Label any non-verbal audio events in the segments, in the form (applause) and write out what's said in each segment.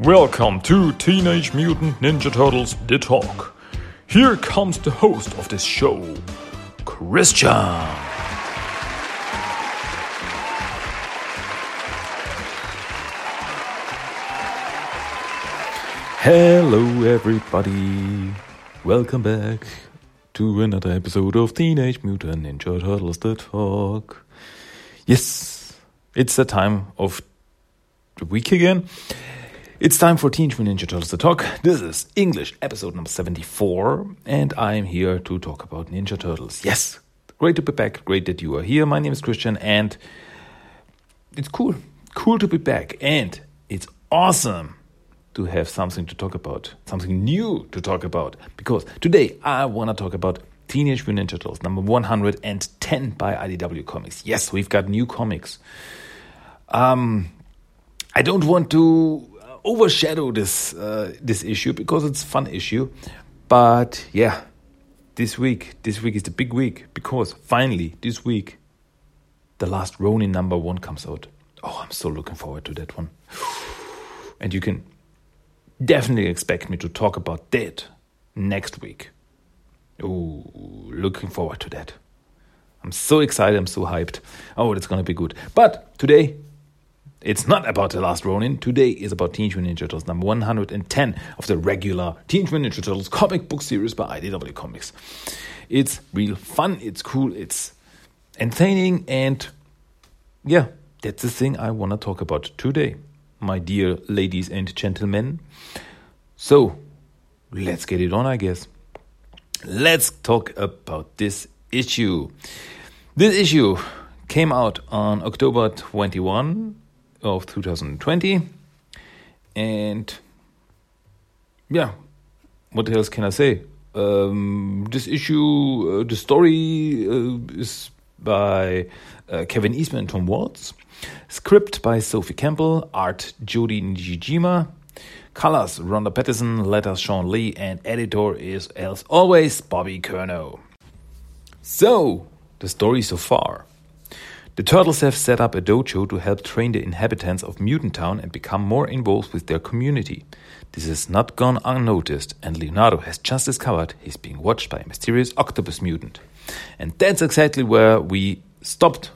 Welcome to Teenage Mutant Ninja Turtles The Talk. Here comes the host of this show, Christian. Hello, everybody. Welcome back to another episode of Teenage Mutant Ninja Turtles The Talk. Yes, it's the time of the week again. It's time for Teenage Mutant Ninja Turtles to Talk. This is English episode number 74, and I'm here to talk about Ninja Turtles. Yes, great to be back. Great that you are here. My name is Christian, and it's cool. Cool to be back, and it's awesome to have something to talk about, something new to talk about. Because today I want to talk about Teenage Mutant Ninja Turtles number 110 by IDW Comics. Yes, we've got new comics. Um, I don't want to overshadow this uh, this issue because it's fun issue. But yeah, this week, this week is the big week because finally this week, the last Ronin number one comes out. Oh, I'm so looking forward to that one. (sighs) And you can definitely expect me to talk about that next week. Oh, looking forward to that. I'm so excited, I'm so hyped. Oh, it's gonna be good. But today, it's not about The Last Ronin. Today is about Teenage Mutant Ninja Turtles number 110 of the regular Teenage Mutant Ninja Turtles comic book series by IDW Comics. It's real fun, it's cool, it's entertaining, and yeah, that's the thing I want to talk about today, my dear ladies and gentlemen. So, let's get it on, I guess. Let's talk about this issue. This issue came out on October 21 of 2020. And yeah, what else can I say? Um, this issue, uh, the story uh, is by uh, Kevin Eastman and Tom Waltz. Script by Sophie Campbell, art Jodi Nishijima, colors Ronda Pattison, letters Shawn Lee, and editor is, as always, Bobby Curnow. So, the story so far. The Turtles have set up a dojo to help train the inhabitants of Mutant Town and become more involved with their community. This has not gone unnoticed, and Leonardo has just discovered he's being watched by a mysterious octopus mutant. And that's exactly where we stopped,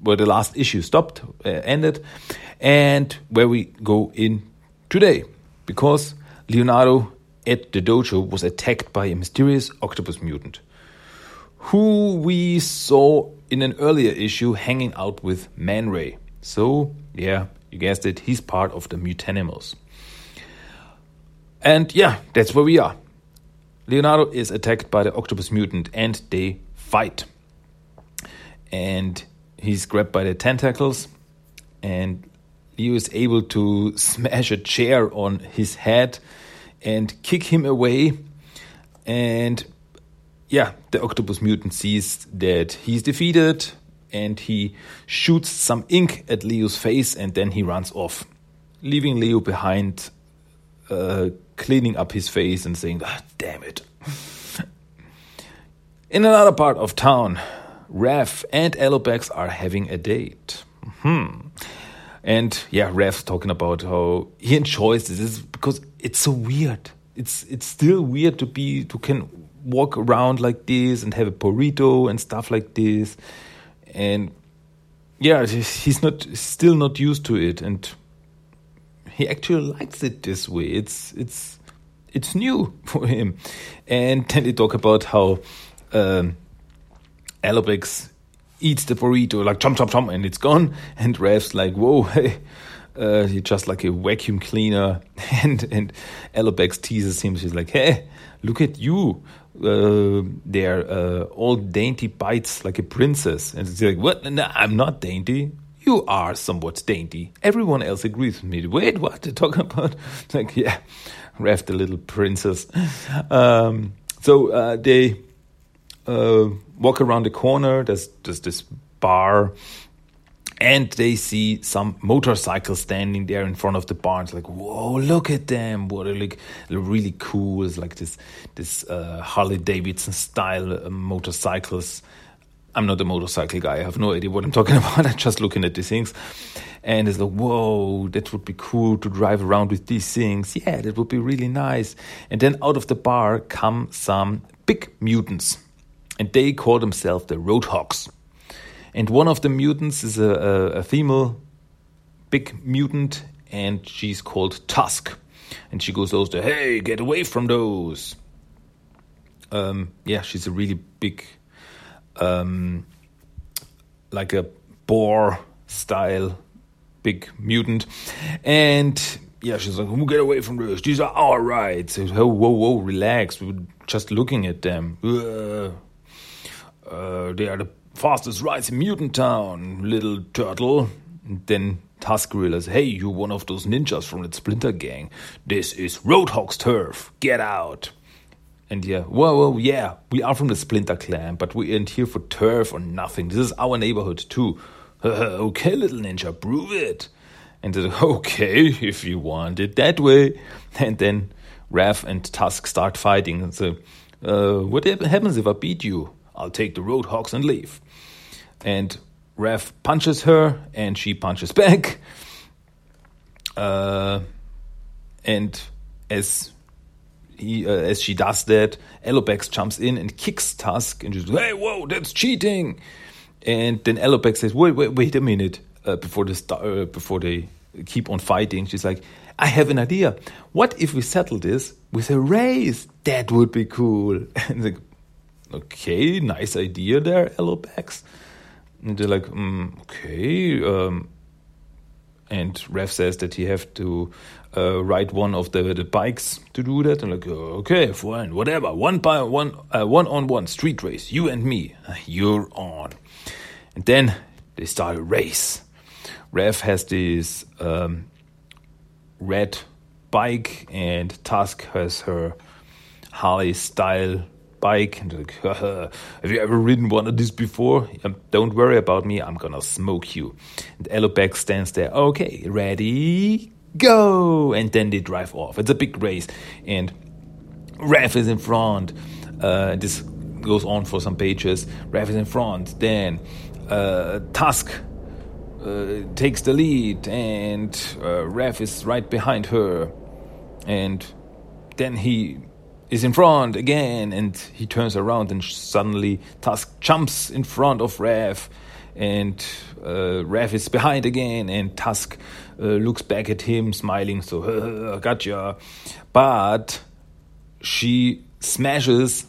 where the last issue stopped, uh, ended, and where we go in today. Because Leonardo at the dojo was attacked by a mysterious octopus mutant who we saw in an earlier issue hanging out with Man Ray. So, yeah, you guessed it, he's part of the Mutanimals. And yeah, that's where we are. Leonardo is attacked by the octopus mutant and they fight. And he's grabbed by the tentacles and Leo is able to (laughs) smash a chair on his head and kick him away. And yeah, the octopus mutant sees that he's defeated and he shoots some ink at Leo's face and then he runs off, leaving Leo behind, uh, cleaning up his face and saying, ah, damn it. (laughs) In another part of town, Raph and Alopex are having a date. Hmm. And yeah, Raph's talking about how he enjoys this because it's so weird. It's it's still weird to be to can walk around like this and have a burrito and stuff like this. And yeah, he's not still not used to it, and he actually likes it this way. It's it's it's new (laughs) for him. And then they talk about how um, eats the burrito like chom chom chom, and it's gone. (laughs) And Raph's like, whoa, (laughs) hey. Uh, just like a vacuum cleaner, and and Alopex teases him. She's like, "Hey, look at you! Uh, they're uh, all dainty bites like a princess. And it's like, what? No, I'm not dainty. You are somewhat dainty. Everyone else agrees with me. Wait, what? They're talking (laughs) about? It's like, yeah, Raph the little princess. Um, so uh, they uh, walk around the corner. There's, there's this bar and they see some motorcycles standing there in front of the barn. It's like, whoa, look at them! What are like really cool. It's like this this uh, Harley Davidson style uh, motorcycles. I'm not a motorcycle guy. I have no idea what I'm talking (laughs) about. I'm just looking at these things. and it's like, whoa, that would be cool to drive around with these things. Yeah, that would be really nice. And then out of the bar come some big mutants, and they call themselves the Roadhogs. And one of the mutants is a, a, a female big mutant, and she's called Tusk. And she goes those, hey, get away from those. Um, yeah, she's a really big, um, like a boar style big mutant. And yeah, she's like, "Who get away from this? These are our rights." Oh, whoa, whoa, relax. We were just looking at them. Uh, uh, they are the fastest rides in Mutant Town, little turtle. Then Tusk realizes, "Hey, you're one of those ninjas from that Splinter gang? This is Roadhog's turf. Get out!" And yeah, whoa, whoa, yeah, we are from the Splinter clan, but we ain't here for turf or nothing. This is our neighborhood too. (laughs) okay, little ninja, prove it. And like, (laughs) okay, if you want it that way. And then Raph and Tusk start fighting. And so, uh, what happens if I beat you? I'll take the Roadhogs and leave. And Raph punches her, and she punches back. Uh, and as he, uh, as she does that, Alopex jumps in and kicks Tusk, and she's "Hey, whoa, that's cheating!" And then Alopex says, "Wait, wait, wait a minute!" Uh, before uh, before they keep on fighting, she's like, "I have an idea. What if we settle this with a race? That would be cool." (laughs) And like, okay, nice idea there, Alopex. And they're like, mm, okay. Um, and Raph says that he have to uh, ride one of the, the bikes to do that. And like, okay, fine, whatever. One by one, uh, one on one street race. You and me. You're on. And then they start a race. Raph has this um, red bike, and Tusk has her Harley style bike. And like, (laughs) have you ever ridden one of these before? Don't worry about me, I'm gonna smoke you. And Alopex stands there, okay, ready, go! And then they drive off. It's a big race, and Raph is in front. Uh, this goes on for some pages. Raph is in front, then uh, Tusk uh, takes the lead, and uh, Raph is right behind her. And then he is in front again, and he turns around, and suddenly Tusk jumps in front of Raph, and uh, Raph is behind again, and Tusk uh, looks back at him, smiling, so, gotcha. But she smashes,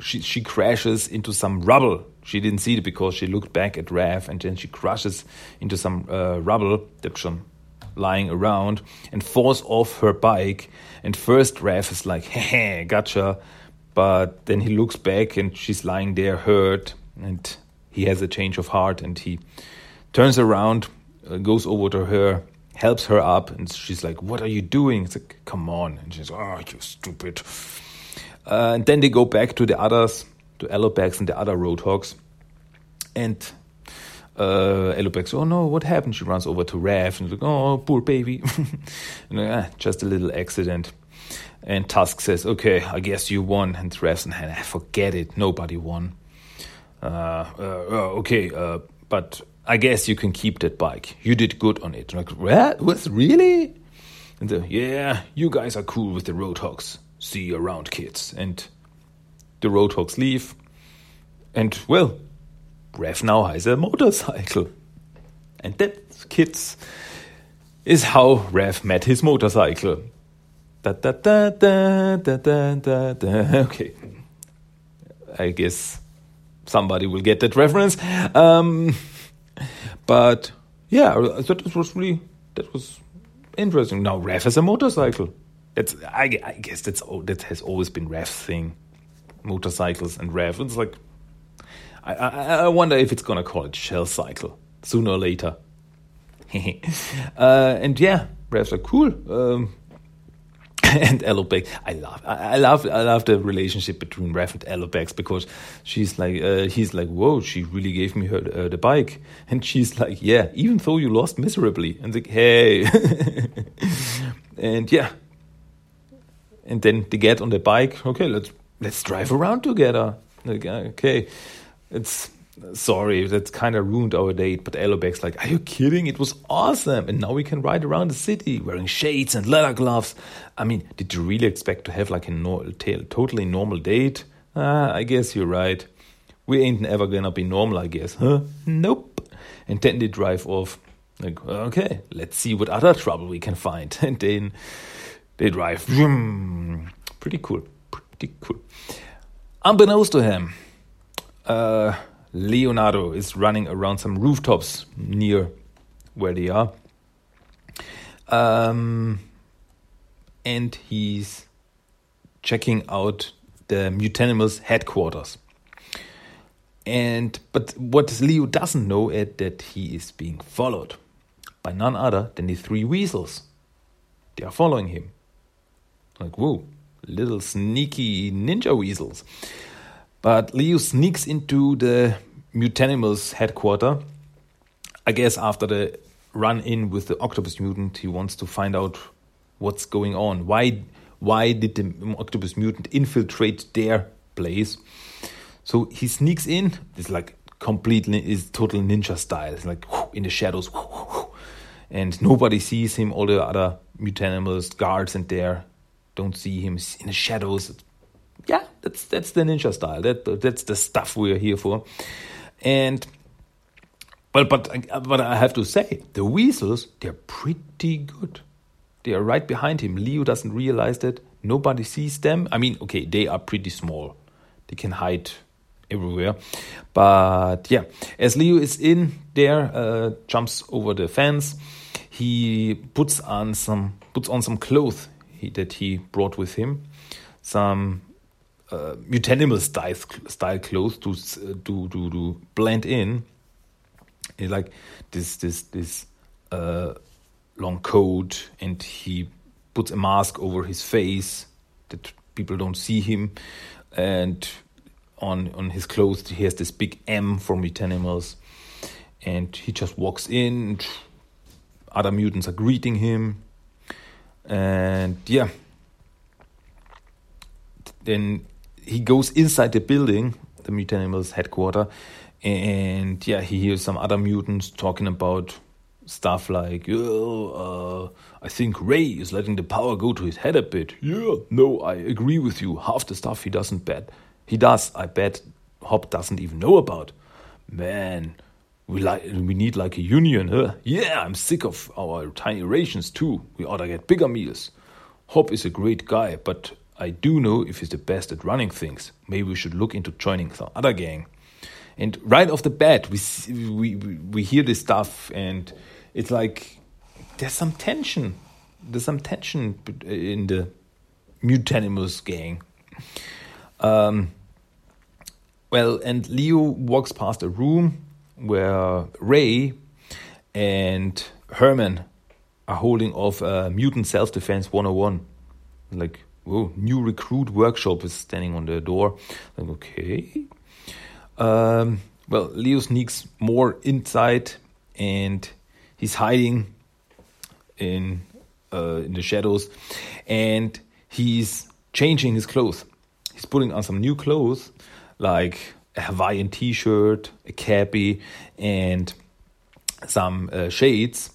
she, she crashes into some rubble. She didn't see it because she looked back at Raph and then she crashes into some uh, rubble. That's lying around and falls off her bike. And first Raph is like, (laughs) hey, gotcha. But then he looks back and she's lying there hurt and he has a change of heart and he turns around, uh, goes over to her, helps her up, and she's like, What are you doing? It's like, Come on. And she's, like, Oh, you stupid. Uh, and then they go back to the others to Alopex and the other Roadhogs. And uh, oh no, what happened? She runs over to Raph and like, oh, poor baby. (laughs) and, ah, just a little accident. And Tusk says, okay, I guess you won. And Raph's and forget it, nobody won. Uh, uh, uh, okay, uh, but I guess you can keep that bike. You did good on it. like, what? What? Really? And the, yeah, you guys are cool with the Roadhogs. See you around, kids. And the Roadhogs leave, and well, Raph now has a motorcycle. And that, kids, is how Raph met his motorcycle. Da, da, da, da, da, da, da, da. (laughs) Okay. I guess somebody will get that reference. Um, but yeah, that was really that was interesting. Now Raph has a motorcycle. That's I, I guess that's that has always been Raph's thing motorcycles and Raph. It's like, I, I, I wonder if it's gonna call it Shell Cycle sooner or later. (laughs) uh, and yeah, Raph's like cool. Um, (laughs) and Alopex, I love, I, I, love, I love the relationship between Raph and Alopex because she's like, uh, he's like, whoa, she really gave me her uh, the bike, (laughs) and she's like, yeah, even though you lost miserably, and like, hey, and yeah, and then they get on the bike. Okay, let's let's drive around together. Like, uh, okay, it's sorry, that's kind of ruined our date. But Alopex's like, are you kidding? It was awesome. And now we can ride around the city wearing shades and leather gloves. I mean, did you really expect to have like a no totally normal date? Uh, I guess you're right. We ain't ever gonna be normal, I guess, huh? Nope. And then they drive off. Like, okay, let's see what other trouble we can find. (laughs) And then they drive. Pretty cool. Pretty cool. Unbeknownst to him, uh, Leonardo is running around some rooftops near where they are. Um, and he's checking out the Mutanimals headquarters. And but what Leo doesn't know is that he is being followed by none other than the three weasels. They are following him. Like, whoa, little sneaky ninja weasels. But Leo sneaks into the Mutanimals headquarters. I guess after the run in with the octopus mutant, he wants to find out what's going on. Why why did the octopus mutant infiltrate their place? So he sneaks in. It's like completely is total ninja style. It's like in the shadows, and nobody sees him. All the other mutanimals, guards, and there don't see him in the shadows yeah, that's that's the ninja style. That that's the stuff we're here for. And but but but I have to say, the weasels they're pretty good. They are right behind him. Leo doesn't realize that. Nobody sees them. I mean, okay, they are pretty small. They can hide everywhere. But yeah, as Leo is in there, uh, jumps over the fence, he puts on some puts on some clothes he, that he brought with him, some uh, Mutanimal style style clothes to to to, to blend in. It's like this this this uh, long coat, and he puts a mask over his face that people don't see him, and on on his clothes he has this big M for mutanimals, and he just walks in. other mutants are greeting him, and yeah. Then he goes inside the building, the Mutanimals headquarters, and yeah, he hears some other mutants talking about stuff like, oh, uh, I think Ray is letting the power go to his head a bit. Yeah, no, I agree with you. Half the stuff he doesn't bet. He does, I bet Hob doesn't even know about. Man, we like we need like a union, huh? Yeah, I'm sick of our tiny rations too. We ought to get bigger meals. Hob is a great guy, but I do know if he's the best at running things. Maybe we should look into joining some other gang. And right off the bat, we we we hear this stuff, and it's like there's some tension. There's some tension in the Mutanimals gang. Um, well, and Leo walks past a room where Ray and Herman are holding off a mutant self defense 101. Like oh, new recruit workshop is standing on the door. Like, okay. Um, well, Leo sneaks more inside and he's hiding in uh, in the shadows and he's changing his clothes. He's putting on some new clothes like a Hawaiian t-shirt, a cappy and some uh, shades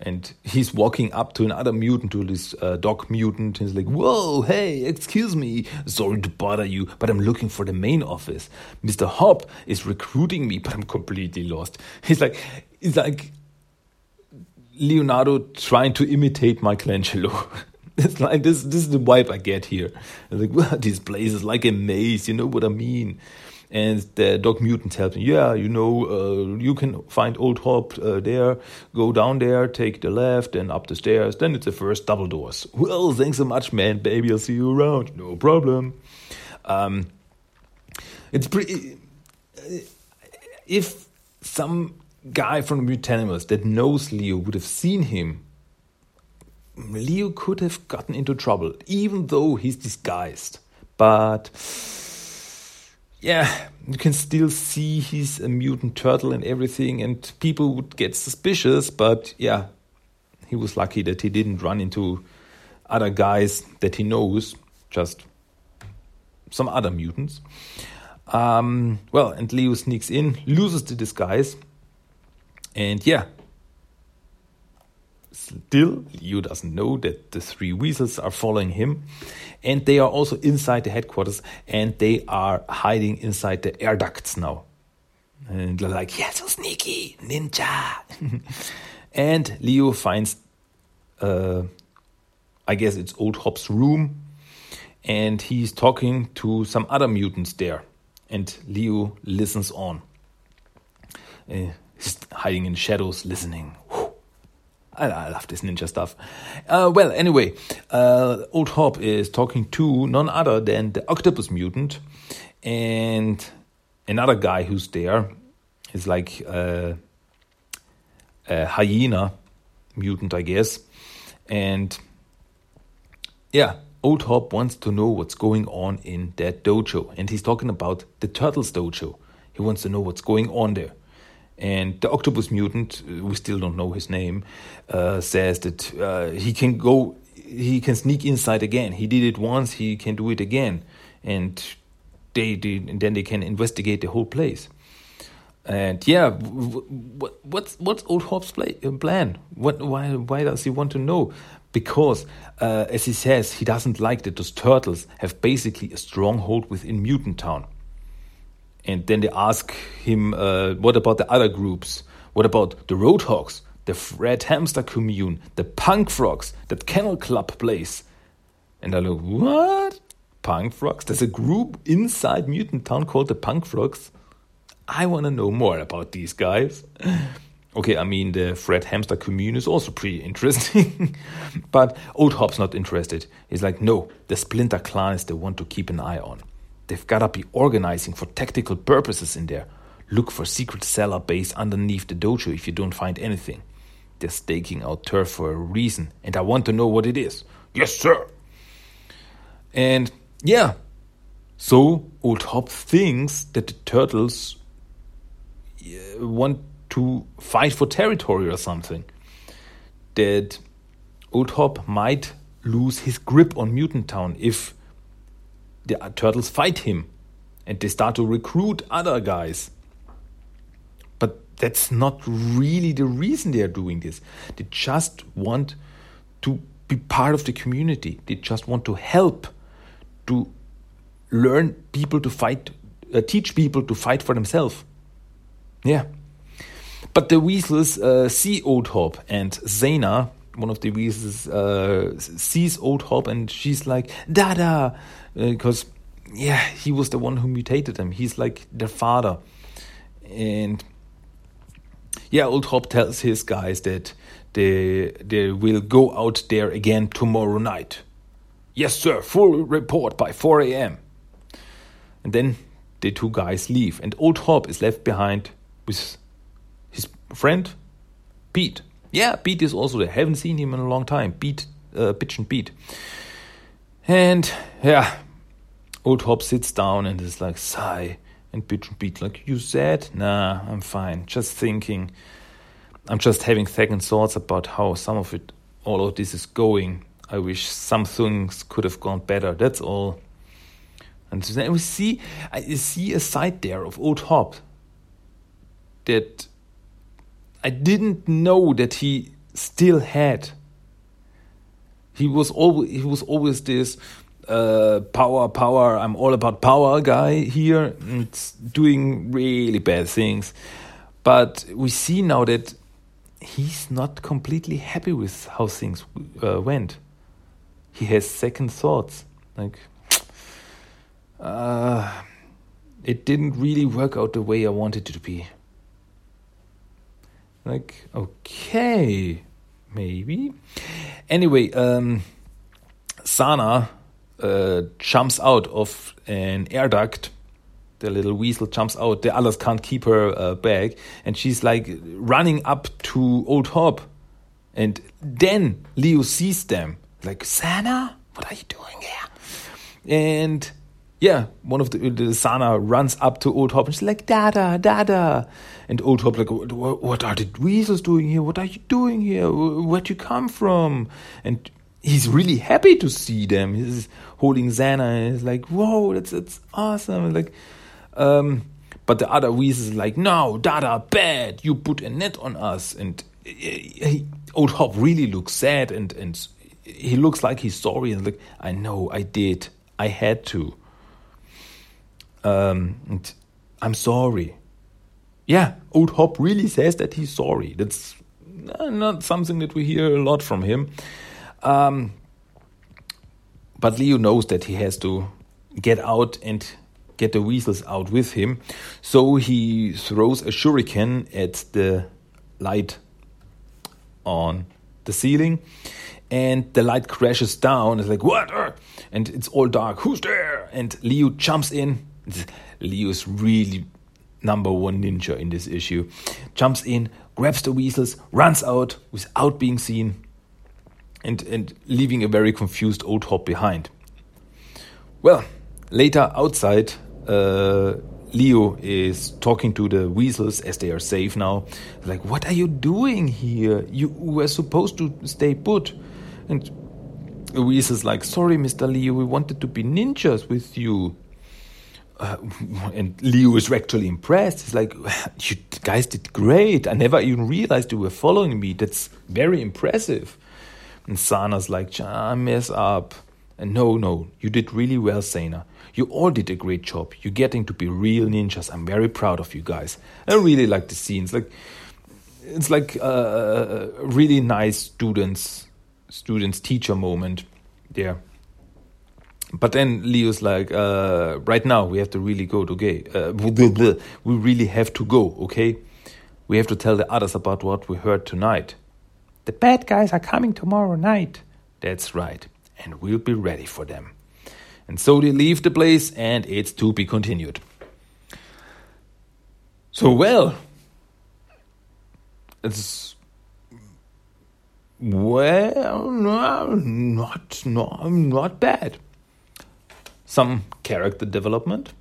and he's walking up to another mutant, to this uh, dog mutant. He's like, Whoa, hey, excuse me. Sorry to bother you, but I'm looking for the main office. Mr. Hob is recruiting me, but I'm completely lost. He's like, he's like Leonardo trying to imitate Michelangelo. (laughs) it's like this, this is the vibe I get here. like, well, this place is like a maze, you know what I mean? And the dog mutant tells me, yeah, you know, uh, you can find Old Hob uh, there. Go down there, take the left, and up the stairs. Then it's the first double doors. Well, thanks so much, man. Baby, I'll see you around. No problem. Um, it's pretty. If some guy from Mutanimals that knows Leo would have seen him, Leo could have gotten into trouble, even though he's disguised. But yeah, you can still see he's a mutant turtle and everything, and people would get suspicious, but yeah, he was lucky that he didn't run into other guys that he knows, just some other mutants. Um, well, and Leo sneaks in, loses the disguise, and yeah. Still, Leo doesn't know that the three weasels are following him, and they are also inside the headquarters, and they are hiding inside the air ducts now. And they're like, yeah, so sneaky, ninja. (laughs) and Leo finds, uh, I guess it's Old Hob's room, and he's talking to some other mutants there. And Leo listens on. Uh, hiding in shadows, listening. I, I, love this ninja stuff. Uh, well, anyway, uh, Old Hob is talking to none other than the octopus mutant and another guy who's there is like uh, a hyena mutant, I guess. And yeah, Old Hob wants to know what's going on in that dojo. And he's talking about the Turtles dojo. He wants to know what's going on there. And the octopus mutant, uh, we still don't know his name, uh, says that uh, he can go, he can sneak inside again. He did it once, he can do it again. And they, they and then they can investigate the whole place. And yeah, what, what's what's Old Hob's play, uh, plan? What why why does he want to know? Because, uh, as he says, he doesn't like that those turtles have basically a stronghold within Mutant Town. And then they ask him, uh, what about the other groups? What about the Roadhogs, the Red Hamster Commune, the Punk Frogs, that Kennel Club place? And I look, what? Punk Frogs? There's a group inside Mutant Town called the Punk Frogs? I want to know more about these guys. (laughs) Okay, I mean, the Fred Hamster commune is also pretty (laughs) interesting. but Old Hob's not interested. He's like, no, the Splinter Clan is the one to keep an eye on. They've gotta be organizing for tactical purposes in there. Look for secret cellar base underneath the dojo if you don't find anything. They're staking out turf for a reason, and I want to know what it is. Yes, sir. And yeah, so Old Hob thinks that the turtles uh, want to fight for territory or something. That Old Hob might lose his grip on Mutant Town if the turtles fight him and they start to recruit other guys. But that's not really the reason they are doing this. They just want to be part of the community. They just want to help to learn people to fight, uh, teach people to fight for themselves. Yeah. But the weasels uh, see Old Hob and Zana, one of the weasels, uh, sees Old Hob and she's like, Dada! Because, uh, yeah, he was the one who mutated them. He's like their father. And yeah, Old Hob tells his guys that they, they will go out there again tomorrow night. Yes, sir, full report by 4 a.m. And then the two guys leave, and Old Hob is left behind with his friend Pete. Yeah, Pete is also there. Haven't seen him in a long time. Pete, uh, Pigeon Pete. And yeah, Old Hob sits down and is like, sigh. And Pigeon Pete, like, you said? Nah, I'm fine. Just thinking. I'm just having second thoughts about how some of it, all of this is going. I wish some things could have gone better. That's all. And then we see, I see a side there of Old Hob that I didn't know that he still had. He was always he was always this uh, power, power. I'm all about power guy here, and doing really bad things. But we see now that he's not completely happy with how things uh, went. He has second thoughts, like. Uh, it didn't really work out the way I wanted it to be. Like, okay, maybe. Anyway, um, Sana uh, jumps out of an air duct. The little weasel jumps out. The others can't keep her uh, back, and she's like running up to Old Hob. And then Leo sees them. Like, Sana, what are you doing here? And yeah, one of the, the Sana runs up to Old Hob and she's like, Dada, Dada. And Old Hob like, what are the weasels doing here? What are you doing here? Where'd you come from? And he's really happy to see them. He's holding Zana and he's like, whoa, that's, that's awesome. And like, Um, but the other weasels like, no, Dada, bad. You put a net on us. And he, Old Hob really looks sad and and he looks like he's sorry and like, I know, I did, I had to. Um, I'm sorry. Yeah, Old Hob really says that he's sorry. That's not something that we hear a lot from him. Um, but Leo knows that he has to get out and get the weasels out with him. So he throws a shuriken at the light on the ceiling and the light crashes down. It's like, what? And it's all dark. Who's there? And Leo jumps in. Leo is really number one ninja in this issue. Jumps in, grabs the weasels, runs out without being seen, and, and leaving a very confused old hob behind. Well, later outside, uh, Leo is talking to the weasels as they are safe now. Like, what are you doing here? You were supposed to stay put. And Louise is like, sorry, Mr. Leo, we wanted to be ninjas with you. Uh, (laughs) and Leo is actually impressed. He's like, you guys did great. I never even realized you were following me. That's very impressive. And Sana's like, I mess up. And no, no, you did really well, Sana. You all did a great job. You're getting to be real ninjas. I'm very proud of you guys. I really like the scenes. Like, it's like uh, really nice students students teacher moment there. But then Leo's like, uh, right now we have to really go to gay. Uh, we really have to go, okay? We have to tell the others about what we heard tonight. The bad guys are coming tomorrow night. That's right. And we'll be ready for them. And so they leave the place, and it's to be continued. So, well, it's well, no, not not not bad. Some character development,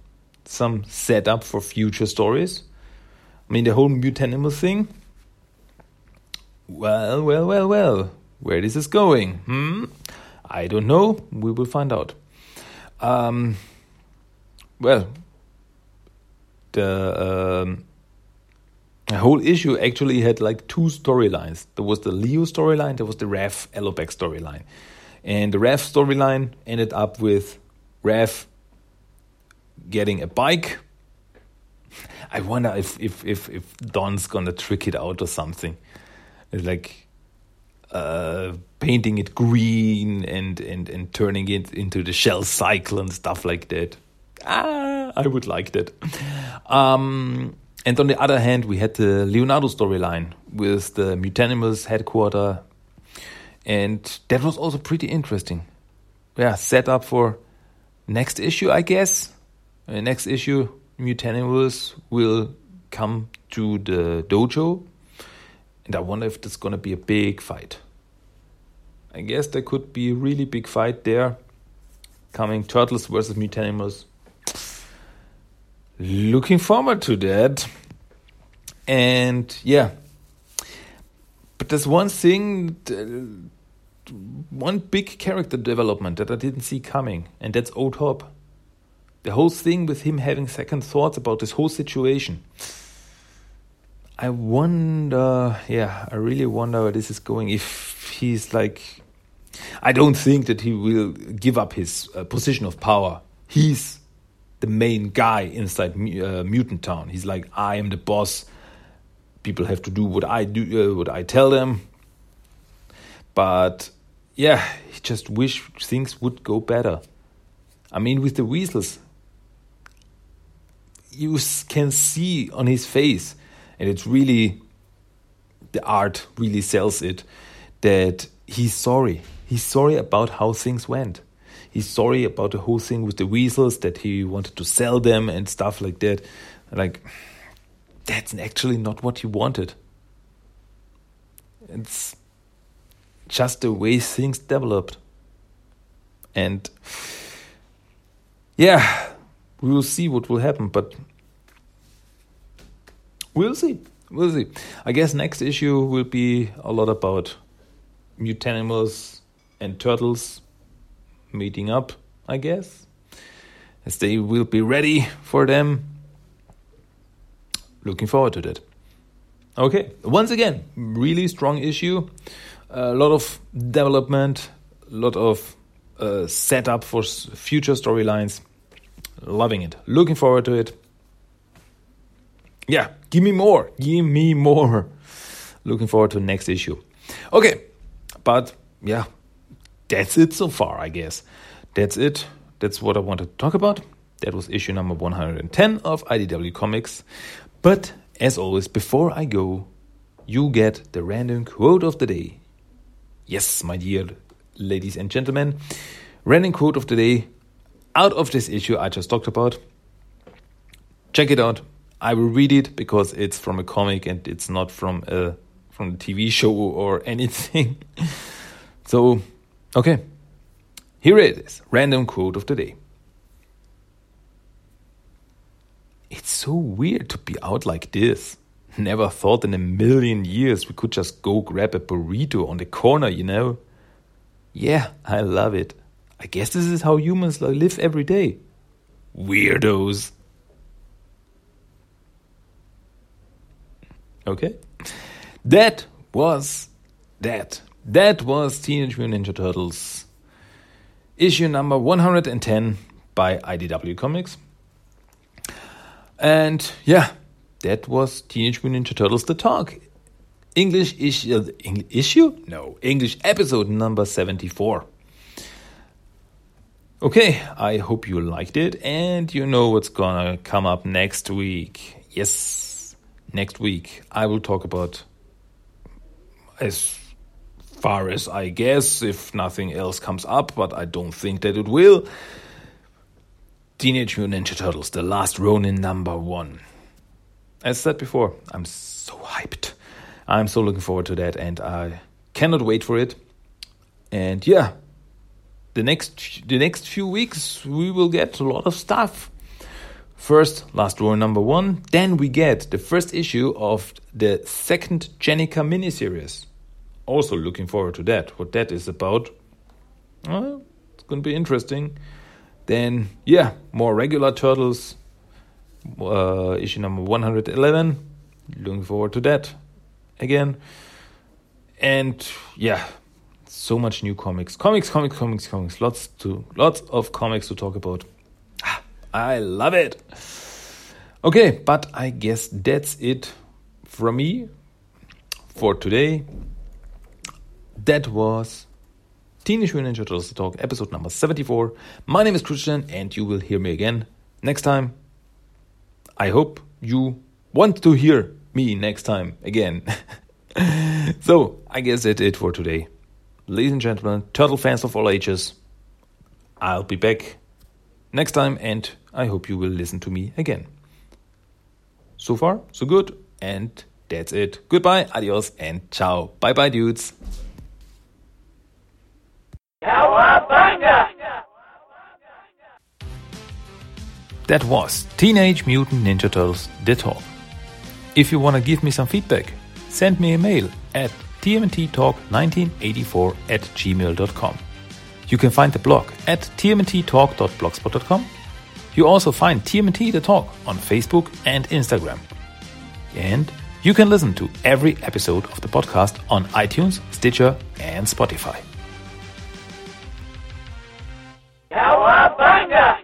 some setup for future stories. I mean, the whole Mutanimal thing. Well, well, well, well. Where this is going? Hmm. I don't know. We will find out. Um. Well, the um, whole issue actually had like two storylines. There was the Leo storyline, there was the Raph Alopex storyline. And the Raph storyline ended up with Raph getting a bike. (laughs) I wonder if if if, if Don's gonna trick it out or something. Like uh, painting it green and, and, and turning it into the shell cycle and stuff like that. Ah, I would like that. Um, and on the other hand, we had the Leonardo storyline with the Mutanimals headquarter, and that was also pretty interesting. Yeah, set up for next issue, I guess. Uh, next issue, Mutanimals will come to the dojo, and I wonder if there's gonna be a big fight. I guess there could be a really big fight there, coming Turtles versus Mutanimals looking forward to that. And yeah, but there's one thing, uh, one big character development that I didn't see coming, and that's Old Hob. The whole thing with him having second thoughts about this whole situation. I wonder, yeah, I really wonder where this is going. If he's like, I don't think that he will give up his uh, position of power. He's the main guy inside uh, Mutant Town. He's like, I am the boss. People have to do what I do, uh, what I tell them. But yeah, he just wish things would go better. I mean, with the weasels, you can see on his face, and it's really the art really sells it that he's sorry. He's sorry about how things went he's sorry about the whole thing with the weasels that he wanted to sell them and stuff like that. Like that's actually not what he wanted. It's just the way things developed. And yeah, we will see what will happen, but we'll see. We'll see. I guess next issue will be a lot about mutanimals and turtles meeting up, I guess, as they will be ready for them looking forward to that. Okay, once again, really strong issue. A lot of development, a lot of uh, setup for future storylines. Loving it. Looking forward to it. Yeah, give me more. Give me more. Looking forward to the next issue. Okay, but yeah, that's it so far, I guess. That's it. That's what I wanted to talk about. That was issue number 110 of IDW Comics. But as always, before I go, you get the random quote of the day. Yes, my dear ladies and gentlemen, random quote of the day out of this issue I just talked about. Check it out. I will read it because it's from a comic and it's not from a from a TV show or (laughs) anything. so, okay. Here it is. Random quote of the day. It's so weird to be out like this. Never thought in a million years we could just go grab a burrito on the corner, you know? Yeah, I love it. I guess this is how humans live every day. Weirdos. Okay. That was that. That was Teenage Mutant Ninja Turtles issue number 110 by IDW Comics. And yeah, that was Teenage Mutant Ninja Turtles The Talk. English issue, uh, English issue? No, English episode number 74. Okay, I hope you liked it and you know what's gonna come up next week. Yes, next week I will talk about as far as I guess, if nothing else comes up, but I don't think that it will. Teenage Mutant Ninja Turtles, The Last Ronin number one. As said before, I'm so hyped. I'm so looking forward to that and I cannot wait for it. And yeah, the next the next few weeks we will get a lot of stuff. First, Last Ronin number one, then we get the first issue of the second Jennika miniseries. Also looking forward to that. What that is about. It's going to be interesting. Then, yeah, more regular Turtles. Uh, issue number 111. Looking forward to that again. And yeah, so much new comics. Comics, comics, comics, comics. Lots to lots of comics to talk about. I love it. Okay, but I guess that's it from me for today. That was Teenage Mutant Ninja Turtles Talk, episode number 74. My name is Christian, and you will hear me again next time. I hope you want to hear me next time again. (laughs) so, I guess that's it for today. Ladies and gentlemen, turtle fans of all ages, I'll be back next time, and I hope you will listen to me again. So far, so good, and that's it. Goodbye, adios, and ciao. Bye bye, dudes. That was Teenage Mutant Ninja Turtles The Talk. If you want to give me some feedback, send me a mail at tmnttalk1984 at gmail.com. You can find the blog at tmnttalk.blogspot.com. You also find TMT The Talk on Facebook and Instagram. And you can listen to every episode of the podcast on iTunes, Stitcher, and Spotify. Cowabunga!